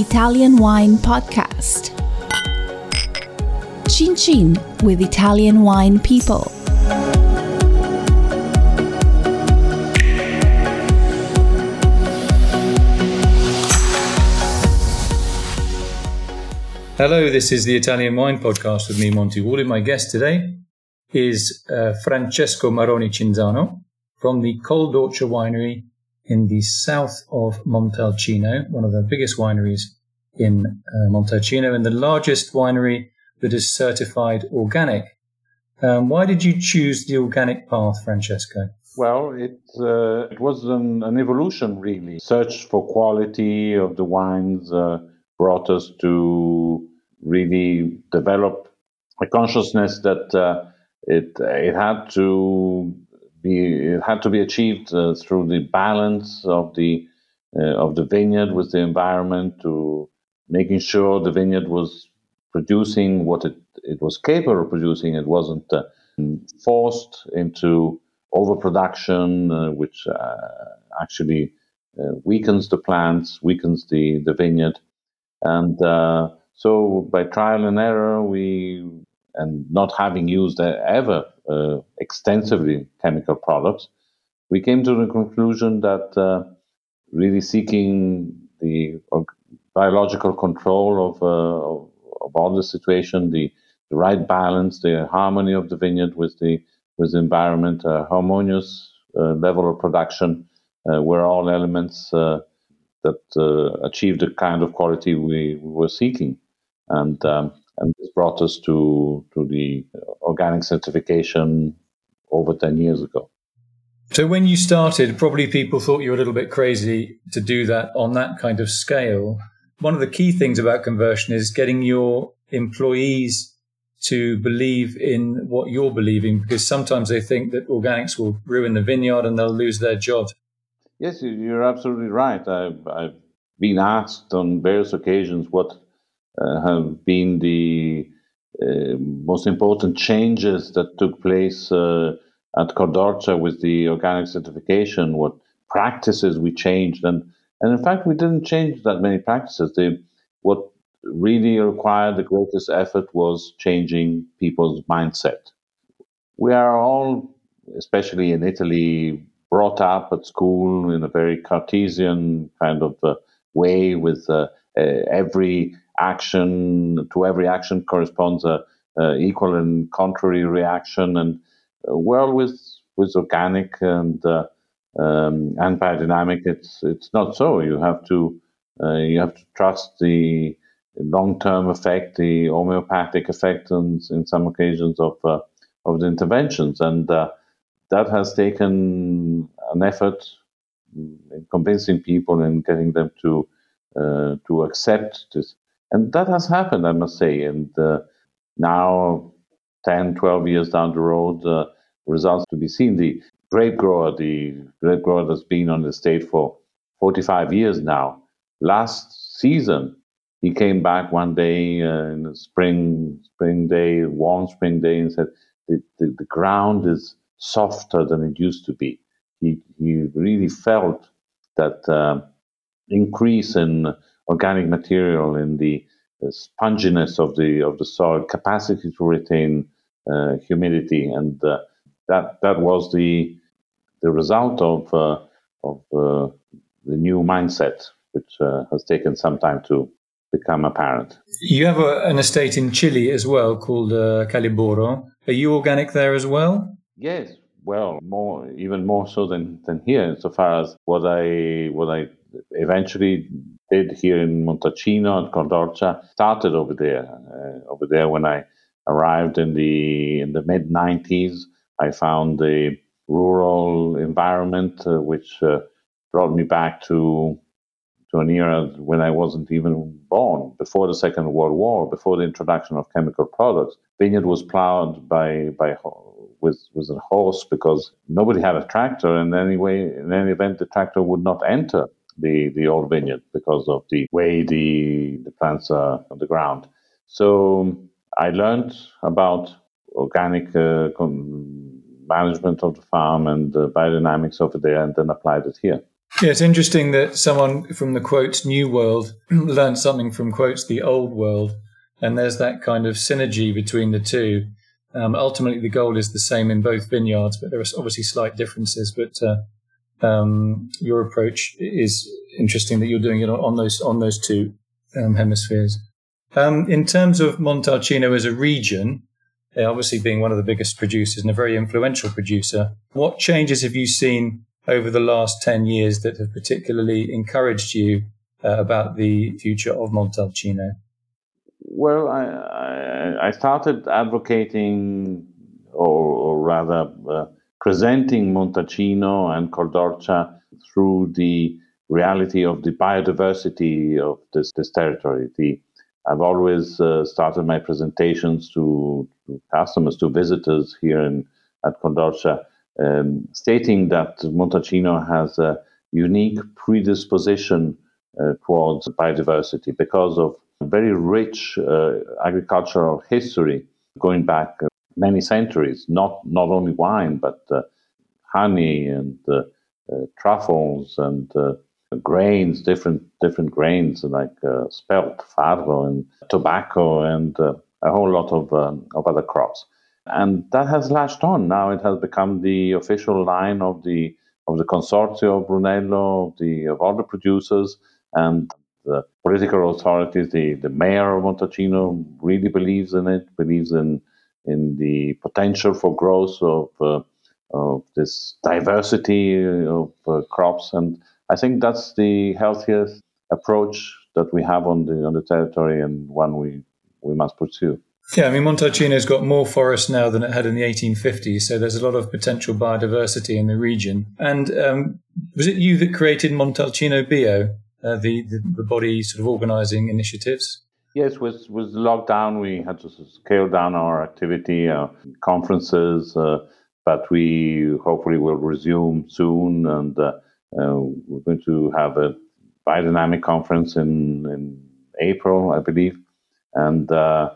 Italian Wine Podcast. Chin Chin with Italian Wine People. Hello, this is the Italian Wine Podcast with me, Monty Waldin. My guest today is uh, Francesco Marone Cinzano from the Col d'Orcia Winery in the south of Montalcino, one of the biggest wineries in uh, Montalcino and the largest winery that is certified organic. Um, why did you choose the organic path, Francesco? Well, it uh, it was an, an, evolution, really. Search for quality of the wines uh, brought us to really develop a consciousness that uh, it it had to be it had to be achieved uh, through the balance of the uh, of the vineyard with the environment to making sure the vineyard was producing what it, it was capable of producing. It wasn't uh, forced into overproduction, uh, which uh, actually uh, weakens the plants, weakens the, the vineyard. And so by trial and error, we and not having used ever uh, extensively chemical products, we came to the conclusion that uh, really seeking the biological control of, uh, of, of, all the situation, the, the right balance, the harmony of the vineyard with the with the environment, a harmonious uh, level of production, uh, were all elements uh, that achieved the kind of quality we, we were seeking. And um, and this brought us to to the organic certification over 10 years ago. So when you started, probably people thought you were a little bit crazy to do that on that kind of scale. One of the key things about conversion is getting your employees to believe in what you're believing because sometimes they think that organics will ruin the vineyard and they'll lose their job. Yes, you're absolutely right. I've, I've been asked on various occasions what have been the uh, most important changes that took place uh, at Col d'Orcia with the organic certification, what practices we changed. And, and in fact, we didn't change that many practices. What really required the greatest effort was changing people's mindset. We are all, especially in Italy, brought up at school in a very Cartesian kind of uh, way with uh, uh, every action to every action corresponds a, a equal and contrary reaction. And uh, well with with organic and uh, um, and biodynamic it's it's not so. You have to uh, you have to trust the long-term effect the homeopathic effect and in some occasions of uh, of the interventions. And uh, that has taken an effort in convincing people and getting them to uh, to accept this and that has happened, I must say. And uh, now, 10, 12 years down the road, uh, results to be seen. The grape grower, the grape grower that's been on the estate for 45 years now. Last season, he came back one day uh, in spring, spring day, warm spring day, and said, the, the, the ground is softer than it used to be. He, he really felt that uh, increase in organic material in the, sponginess of the of the soil, capacity to retain uh, humidity, and uh, that that was the the result of uh, of uh, the new mindset, which uh, has taken some time to become apparent. You have a, an estate in Chile as well called uh, Caliboro. Are you organic there as well? Yes, well, more even more so than than here, insofar as what I what I eventually did here in Montalcino and Col d'Orcia started over there. Uh, over there, when I arrived in the in the mid '90s, I found the rural environment uh, which uh, brought me back to to an era when I wasn't even born, before the Second World War, before the introduction of chemical products. Vineyard was plowed by by with with a horse because nobody had a tractor, and anyway, in any event, the tractor would not enter the, the old vineyard because of the way the, the plants are on the ground. So I learned about organic uh, management of the farm and the biodynamics over there and then applied it here. Yeah, it's interesting that someone from the quotes new world learned something from quotes the old world. And there's that kind of synergy between the two. Um, ultimately, the goal is the same in both vineyards, but there are obviously slight differences. But uh, um, your approach is interesting that you're doing it on those on those two um, hemispheres. Um, in terms of Montalcino as a region, obviously being one of the biggest producers and a very influential producer, what changes have you seen over the last 10 years that have particularly encouraged you uh, about the future of Montalcino? Well, I, I, I started advocating, or, or rather uh, presenting Montalcino and Col d'Orcia through the reality of the biodiversity of this, this territory. The, I've always uh, started my presentations to, to, customers, to visitors here in, at Col d'Orcia, um, stating that Montalcino has a unique predisposition uh, towards biodiversity because of a very rich uh, agricultural history going back many centuries, not, not only wine, but uh, honey and uh, uh, truffles and grains, different different grains like spelt, farro, and tobacco, and a whole lot of, um, of other crops and that has latched on. Now it has become the official line of the of the consortium of Brunello, of the of all the producers, and the political authorities. The the mayor of Montalcino really believes in it, believes in in the potential for growth of uh, of this diversity of uh, crops, and I think that's the healthiest approach that we have on the on the territory, and one we we must pursue. Yeah, I mean, Montalcino's got more forest now than it had in the 1850s, so there's a lot of potential biodiversity in the region. And um, was it you that created Montalcino Bio, uh, the, the, the body sort of organising initiatives? Yes, with with lockdown, we had to scale down our activity, uh, conferences, uh, but we hopefully will resume soon, and uh, uh, we're going to have a biodynamic conference in in April, I believe, and uh,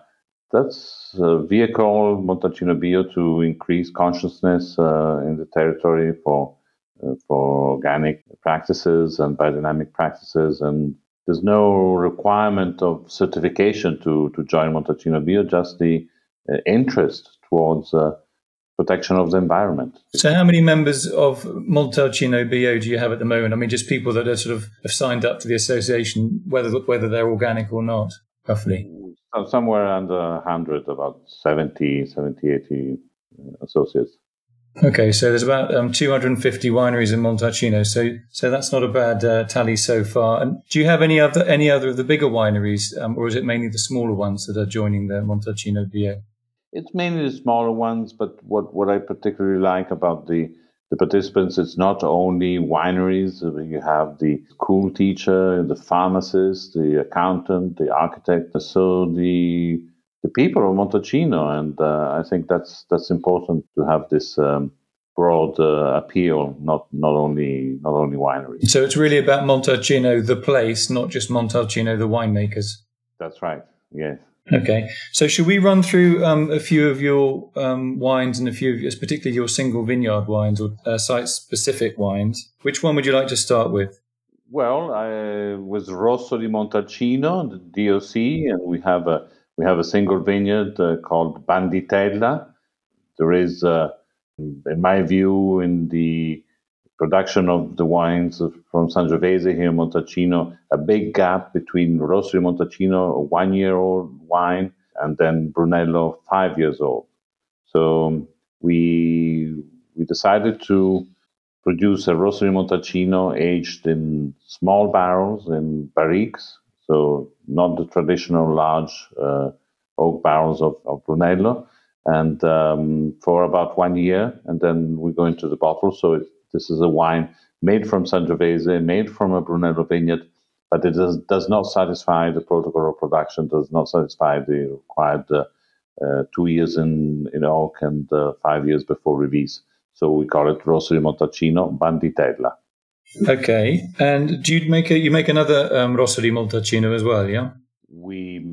that's a vehicle, Montalcino Bio, to increase consciousness uh, in the territory for for organic practices and biodynamic practices. And there's no requirement of certification to, to join Montalcino Bio, just the uh, interest towards uh, protection of the environment. So, how many members of Montalcino Bio do you have at the moment? I mean, just people that are sort of have signed up to the association, whether whether they're organic or not, roughly somewhere under 100, about 70, 70, 80 uh, associates. Okay, so there's about um, 250 wineries in Montalcino, so so that's not a bad uh, tally so far. And do you have any other any other of the bigger wineries, um, or is it mainly the smaller ones that are joining the Montalcino Bio? It's mainly the smaller ones, but what what I particularly like about the the participants, it's not only wineries. You have the school teacher, the pharmacist, the accountant, the architect. So the the people of Montalcino, and uh, I think that's that's important to have this um, broad uh, appeal, not not only not only wineries. So it's really about Montalcino, the place, not just Montalcino, the winemakers. That's right. Yes. Okay, so should we run through um, a few of your um, wines and a few of your, particularly your single vineyard wines or uh, site-specific wines? Which one would you like to start with? Well, I was Rosso di Montalcino, the DOC, and we have a we have a single vineyard uh, called Banditella. There is, uh, in my view, in the production of the wines from Sangiovese here in Montalcino, a big gap between Rosso Montalcino, a one year old wine, and then Brunello, five years old. So we we decided to produce a Rosso Montalcino aged in small barrels in barriques, so not the traditional large uh, oak barrels of, of Brunello, and um, for about one year, and then we go into the bottle. So it, this is a wine made from Sangiovese, made from a Brunello vineyard, but it does, does not satisfy the protocol of production, does not satisfy the required uh, uh, two years in, in oak and uh, five years before release. So we call it Rosso di Montalcino Banditella. Okay, and do you make a, you make another um, di Montalcino as well? Yeah, we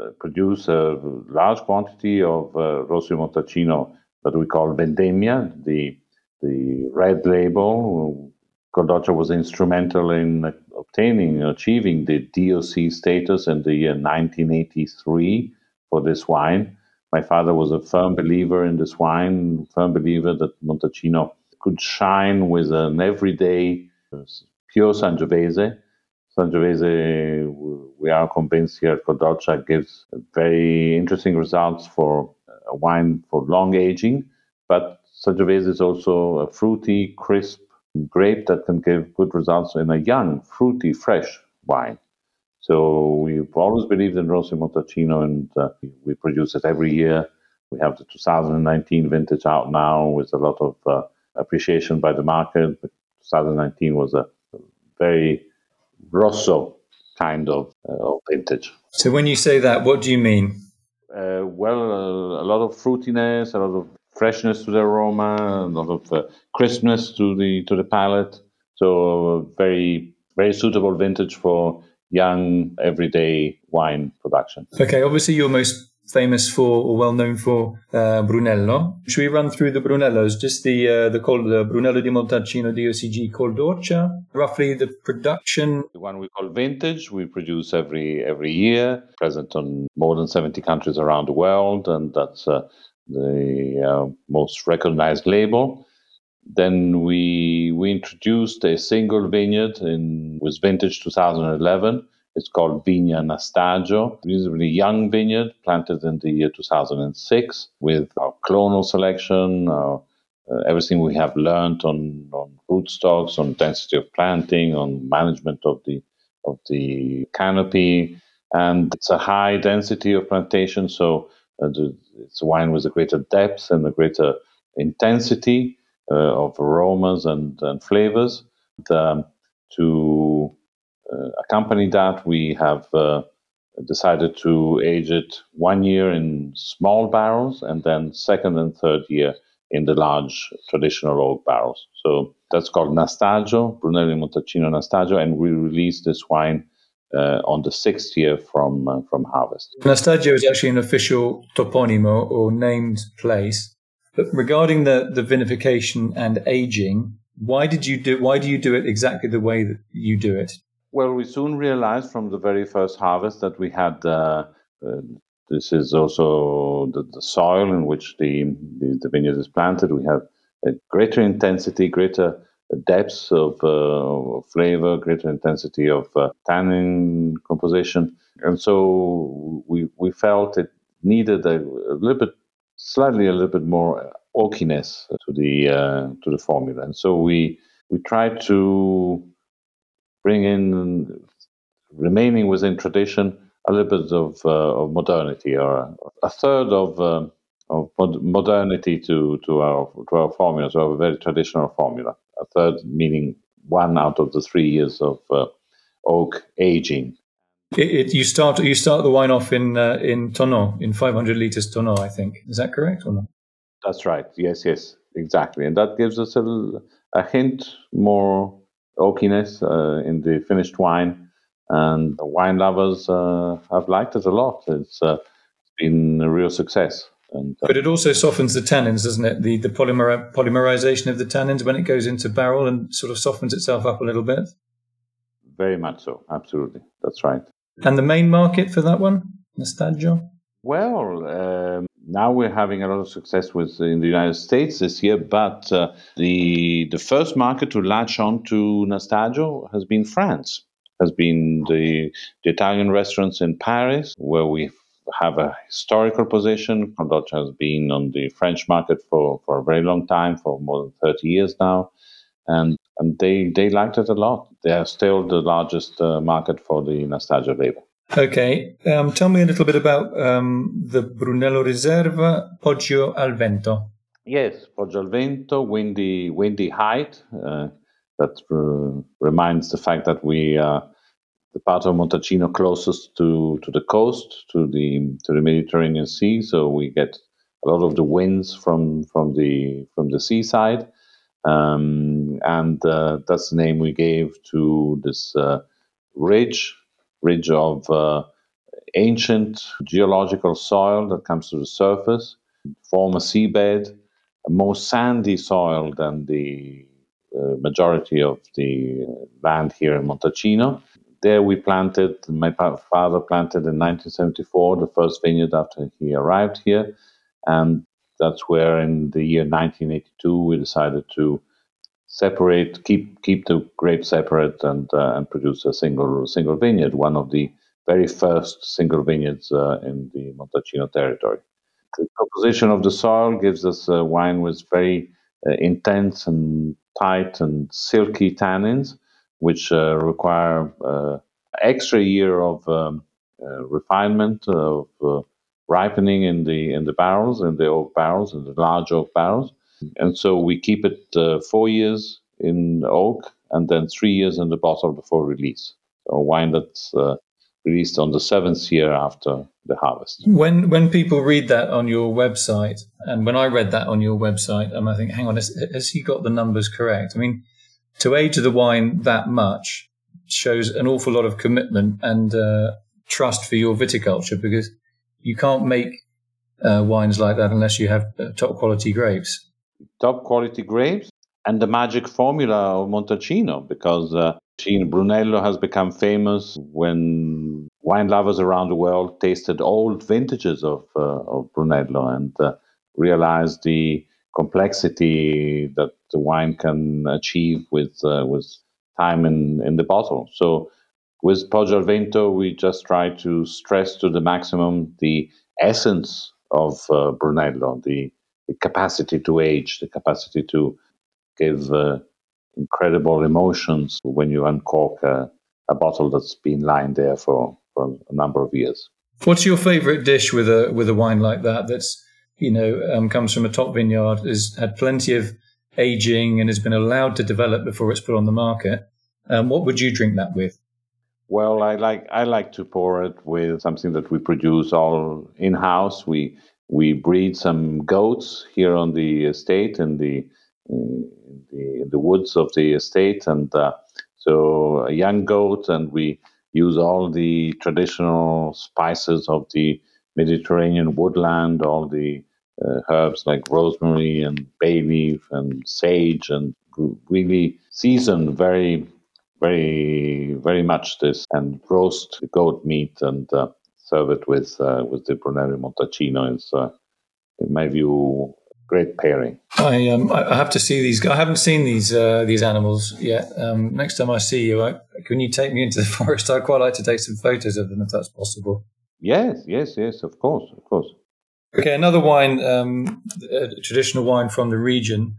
uh, produce a large quantity of uh, di Montalcino that we call Vendemmia, the the red label Col was instrumental in obtaining, achieving the DOC status in the year 1983 for this wine. My father was a firm believer in this wine, firm believer that Montalcino could shine with an everyday pure Sangiovese. Sangiovese, we are convinced here at Col gives very interesting results for a wine for long aging, but Sangiovese is also a fruity, crisp grape that can give good results in a young, fruity, fresh wine. So we've always believed in Rosso Montalcino, and uh, we produce it every year. We have the 2019 vintage out now with a lot of uh, appreciation by the market. 2019 was a very Rosso kind of, uh, vintage. So when you say that, what do you mean? Uh, well, uh, a lot of fruitiness, a lot of freshness to the aroma, a lot of uh, crispness to the to the palate. So very very suitable vintage for young everyday wine production. Okay, obviously you're most famous for or well known for uh, Brunello. Should we run through the Brunellos? Just the uh, the called Brunello di Montalcino DOCG Col d'Orcia. Roughly the production. The one we call vintage. We produce every every year. Present on more than seventy countries around the world, and that's uh, the uh, most recognized label. Then we we introduced a single vineyard in with vintage 2011. It's called Vigna Nastagio, It's a really young vineyard planted in the year 2006 with our clonal selection, uh, everything we have learned on, on rootstocks, on density of planting, on management of the of the canopy, and it's a high density of plantation, so uh, it's a wine with a greater depth and a greater intensity uh, of aromas and, and flavors. To accompany that, we have uh, decided to age it one year in small barrels and then second and third year in the large traditional oak barrels. So that's called Nastagio, Brunello Montalcino Nastagio, and we release this wine uh, on the sixth year from uh, from harvest. Nastagio is actually an official toponimo or named place. But regarding the, the vinification and aging, why did you do why do you do it exactly the way that you do it? Well, we soon realized from the very first harvest that we had. Uh, uh this is also the, the, soil in which the, the, the vineyard is planted. We have a greater intensity, greater depths of uh, flavor, greater intensity of uh, tannin composition, and so we we felt it needed a, a little bit, slightly a little bit more oakiness to the uh, to the formula, and so we we tried to bring in, remaining within tradition, a little bit of uh, of modernity, or a, a third of uh, of modernity to, to our to our formula, so a very traditional formula. A third meaning one out of the three years of uh, oak aging. It, it, you start you start the wine off in uh, in tonneau in 500 liters tonneau, I think. Is that correct or not? That's right. Yes, yes, exactly, and that gives us a, a hint more oakiness uh, in the finished wine, and the wine lovers uh, have liked it a lot. It's, uh, been a real success. And, uh, but it also softens the tannins, doesn't it? The the polymer, polymerization of the tannins when it goes into barrel and sort of softens itself up a little bit. Very much so. Absolutely, that's right. And the main market for that one, Nastagio. Well, um, now we're having a lot of success with in the United States this year, but uh, the the first market to latch on to Nastagio has been France. Has been the, the Italian restaurants in Paris, where we have a historical position. Col d'Orcia has been on the French market for, for a very long time, for more than 30 years now. And, and they, they liked it a lot. They are still the largest uh, market for the Nastagio label. Okay. Um, tell me a little bit about um, the Brunello Riserva Poggio al Vento. Yes, Poggio al Vento, windy, windy height. Uh, that uh, reminds the fact that we are the part of Montalcino closest to, to the coast, to the to the Mediterranean Sea. So we get a lot of the winds from from the from the seaside, um, and uh, that's the name we gave to this uh, ridge ridge of uh, ancient geological soil that comes to the surface, form a seabed, a more sandy soil than the uh, majority of the land here in Montalcino. There we planted, my father planted in 1974 the first vineyard after he arrived here. And that's where in the year 1982 we decided to separate, keep keep the grapes separate, and uh, and produce a single single vineyard, one of the very first single vineyards uh, in the Montalcino territory. The composition of the soil gives us a wine with very uh, intense and tight and silky tannins, which uh, require uh, extra year of um, refinement of ripening in the in the barrels, in the oak barrels, in the large oak barrels, and so we keep it uh, four years in oak and then three years in the bottle before release. So wine that's uh, released on the seventh year after the harvest. When when people read that on your website, and when I read that on your website, um, I think, hang on, has, has he got the numbers correct? I mean, to age the wine that much shows an awful lot of commitment and uh, trust for your viticulture because you can't make uh, wines like that unless you have uh, top quality grapes. Top quality grapes and the magic formula of Montalcino because uh, Brunello has become famous when wine lovers around the world tasted old vintages of, uh, of Brunello and uh, realized the complexity that the wine can achieve with uh, with time in, in the bottle. So with Poggio al Vento, we just try to stress to the maximum the essence of uh, Brunello, the, the, capacity to age, the capacity to give uh, incredible emotions when you uncork a, a, bottle that's been lying there for, for a number of years. What's your favorite dish with a with a wine like that? That's you know um, comes from a top vineyard, has had plenty of aging, and has been allowed to develop before it's put on the market. Um, what would you drink that with? Well, I like I like to pour it with something that we produce all in house. We we breed some goats here on the estate in the in the, in the woods of the estate, and uh, so a young goat, and we use all the traditional spices of the Mediterranean woodland, all the uh, herbs like rosemary and bay leaf and sage, and really season very very very much this and roast goat meat. And uh, serve it with uh, with the Brunello Montalcino is uh, in my view great pairing. I um I have to see these. I haven't seen these uh, these animals yet. Um, next time I see you, I, can you take me into the forest? I'd quite like to take some photos of them if that's possible. Yes, yes, yes. Of course, of course. Okay, another wine, um, traditional wine from the region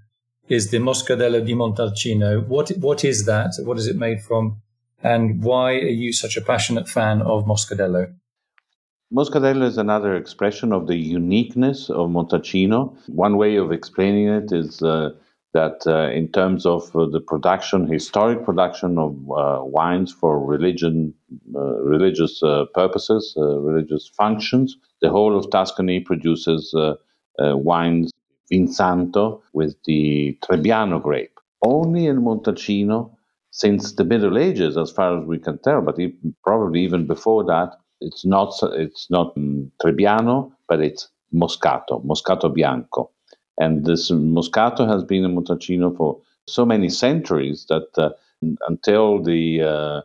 is the Moscadello di Montalcino. What what is that? What is it made from? And why are you such a passionate fan of Moscadello? Moscadello is another expression of the uniqueness of Montalcino. One way of explaining it is uh, that uh, in terms of uh, the production, historic production of uh, wines for religion, uh, religious uh, purposes, religious functions, the whole of Tuscany produces wines Vinsanto with the Trebbiano grape. Only in Montalcino, since the Middle Ages, as far as we can tell, but probably even before that, it's not it's not Trebbiano, but it's Moscato, Moscato Bianco, and this Moscato has been in Montalcino for so many centuries that uh, until the uh,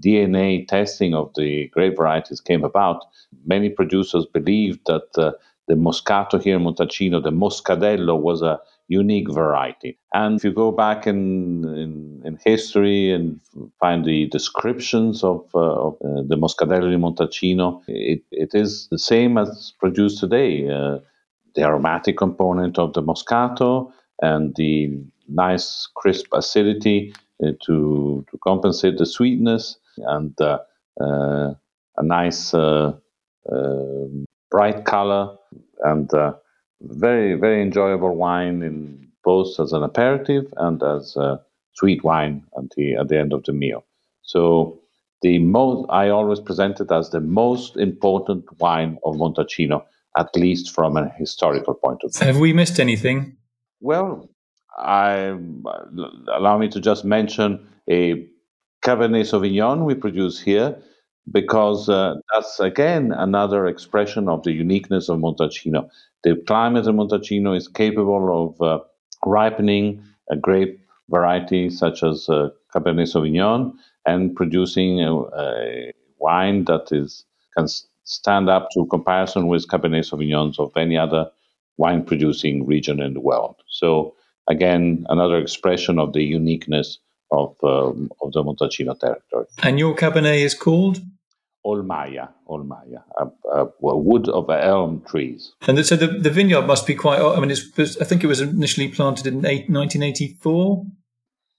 DNA testing of the grape varieties came about, many producers believed that uh, the Moscato here in Montalcino, the Moscadello was a unique variety. And if you go back in, in, in history and find the descriptions of, uh, of uh, the Moscadello di Montalcino, it, it is the same as produced today. Uh, the aromatic component of the Moscato and the nice crisp acidity uh, to, to compensate the sweetness and uh, uh, a nice bright color and very very enjoyable wine in both as an aperitif and as a sweet wine at the at the end of the meal. So the most I always present it as the most important wine of Montalcino, at least from a historical point of view. Have we missed anything? Well, I allow me to just mention a Cabernet Sauvignon we produce here because uh, that's again another expression of the uniqueness of Montalcino. The climate of Montalcino is capable of uh, ripening a grape variety such as uh, Cabernet Sauvignon and producing a, a wine that is can stand up to comparison with Cabernet Sauvignons of any other wine producing region in the world. So again, another expression of the uniqueness of um, of the Montalcino territory. And your Cabernet is called Olmaia, Olmaia, a, a, a, wood of elm trees. And so the, the vineyard must be quite. I mean, it's, I think it was initially planted in 1984.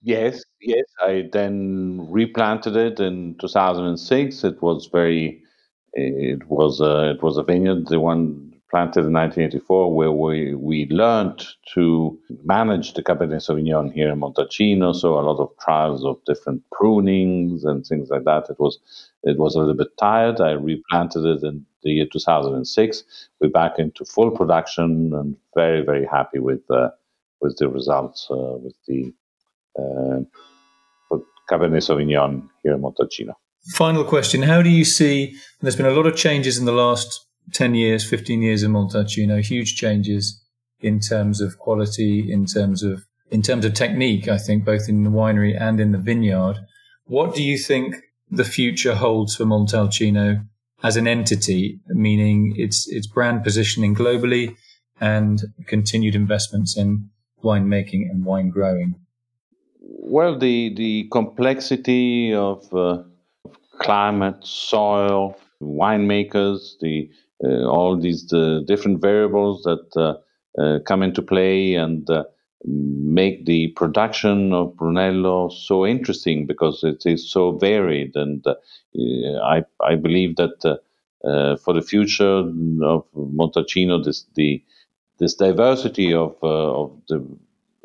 Yes, yes. I then replanted it in 2006. It was very. It was a, it was a vineyard, the one planted in 1984, where we, we learned to manage the Cabernet Sauvignon here in Montalcino. So a lot of trials of different prunings and things like that. It was it was a little bit tired. I replanted it in the year 2006. We're back into full production and very very happy with uh, with the results uh, with the uh, Cabernet Sauvignon here in Montalcino. Final question: How do you see? There's been a lot of changes in the last 10 years, 15 years in Montalcino, huge changes in terms of quality, in terms of in terms of technique, I think, both in the winery and in the vineyard. What do you think the future holds for Montalcino as an entity, meaning its its brand positioning globally and continued investments in winemaking and wine growing? Well, the the complexity of, uh, of climate, soil, winemakers, the Uh, all these uh, different variables that uh, uh come into play and uh, make the production of Brunello so interesting because it is so varied. And I, I believe that for the future of Montalcino, this the this diversity of of the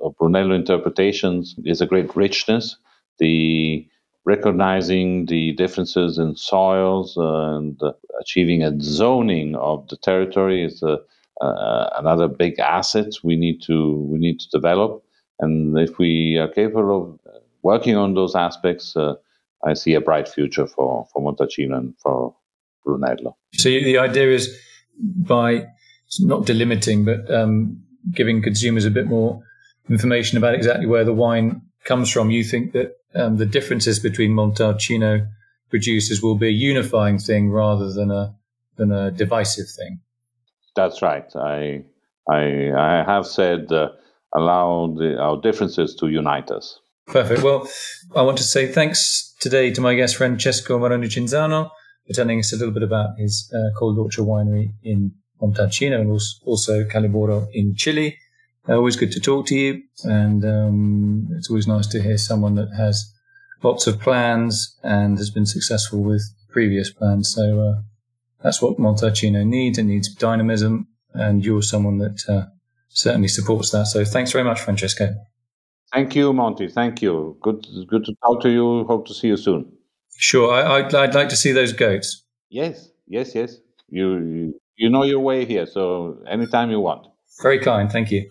of Brunello interpretations is a great richness. The recognizing the differences in soils and uh, achieving a zoning of the territory is a, uh, another big asset we need to we need to develop. And if we are capable of working on those aspects, uh, I see a bright future for for Montalcino and for Brunello. So the idea is by not delimiting, but um, giving consumers a bit more information about exactly where the wine comes from. You think that um, the differences between Montalcino producers will be a unifying thing rather than a than a divisive thing. That's right. I I, I have said uh, allow the, our differences to unite us. Perfect. Well, I want to say thanks today to my guest Francesco Marone Cinzano for telling us a little bit about his uh, Col d'Orcia winery in Montalcino and also Caliboro in Chile. Uh, always good to talk to you, and um, it's always nice to hear someone that has lots of plans and has been successful with previous plans. So uh, that's what Montalcino needs. It needs dynamism, and you're someone that uh, certainly supports that. So thanks very much, Francesco. Thank you, Monty. Thank you. Good, good to talk to you. Hope to see you soon. Sure. I, would I'd like to see those goats. Yes, yes, yes. You, you know your way here, so anytime you want. Very kind. Thank you.